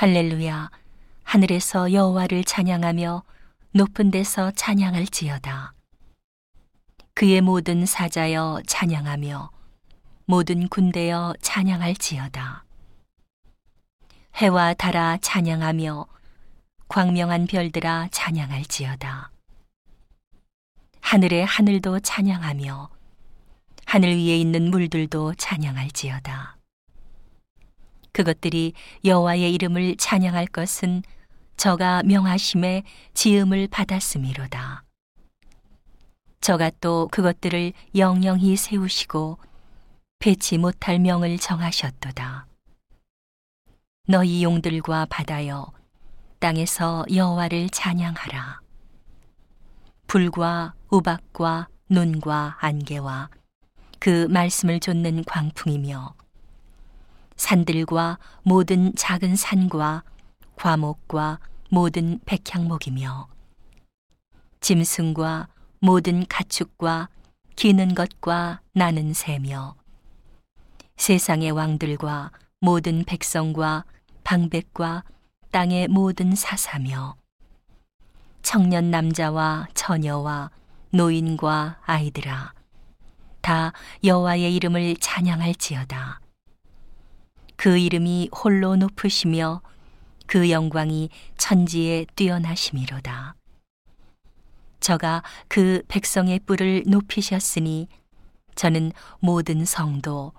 할렐루야. 하늘에서 여호와를 찬양하며 높은 데서 찬양할지어다. 그의 모든 사자여 찬양하며 모든 군대여 찬양할지어다. 해와 달아 찬양하며 광명한 별들아 찬양할지어다. 하늘의 하늘도 찬양하며 하늘 위에 있는 물들도 찬양할지어다 그것들이 여호와의 이름을 찬양할 것은 저가 명하심에 지음을 받았음이로다. 저가 또 그것들을 영영히 세우시고 배치 못할 명을 정하셨도다. 너희 용들과 바다여 땅에서 여호와를 찬양하라. 불과 우박과 눈과 안개와 그 말씀을 좇는 광풍이며 산들과 모든 작은 산과 과목과 모든 백향목이며 짐승과 모든 가축과 기는 것과 나는 새며 세상의 왕들과 모든 백성과 방백과 땅의 모든 사사며 청년 남자와 처녀와 노인과 아이들아 다 여호와의 이름을 찬양할지어다 그 이름이 홀로 높으시며 그 영광이 천지에 뛰어나심이로다. 저가 그 백성의 뿔을 높이셨으니 저는 모든 성도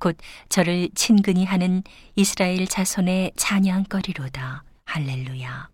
곧 저를 친근히 하는 이스라엘 자손의 찬양거리로다. 할렐루야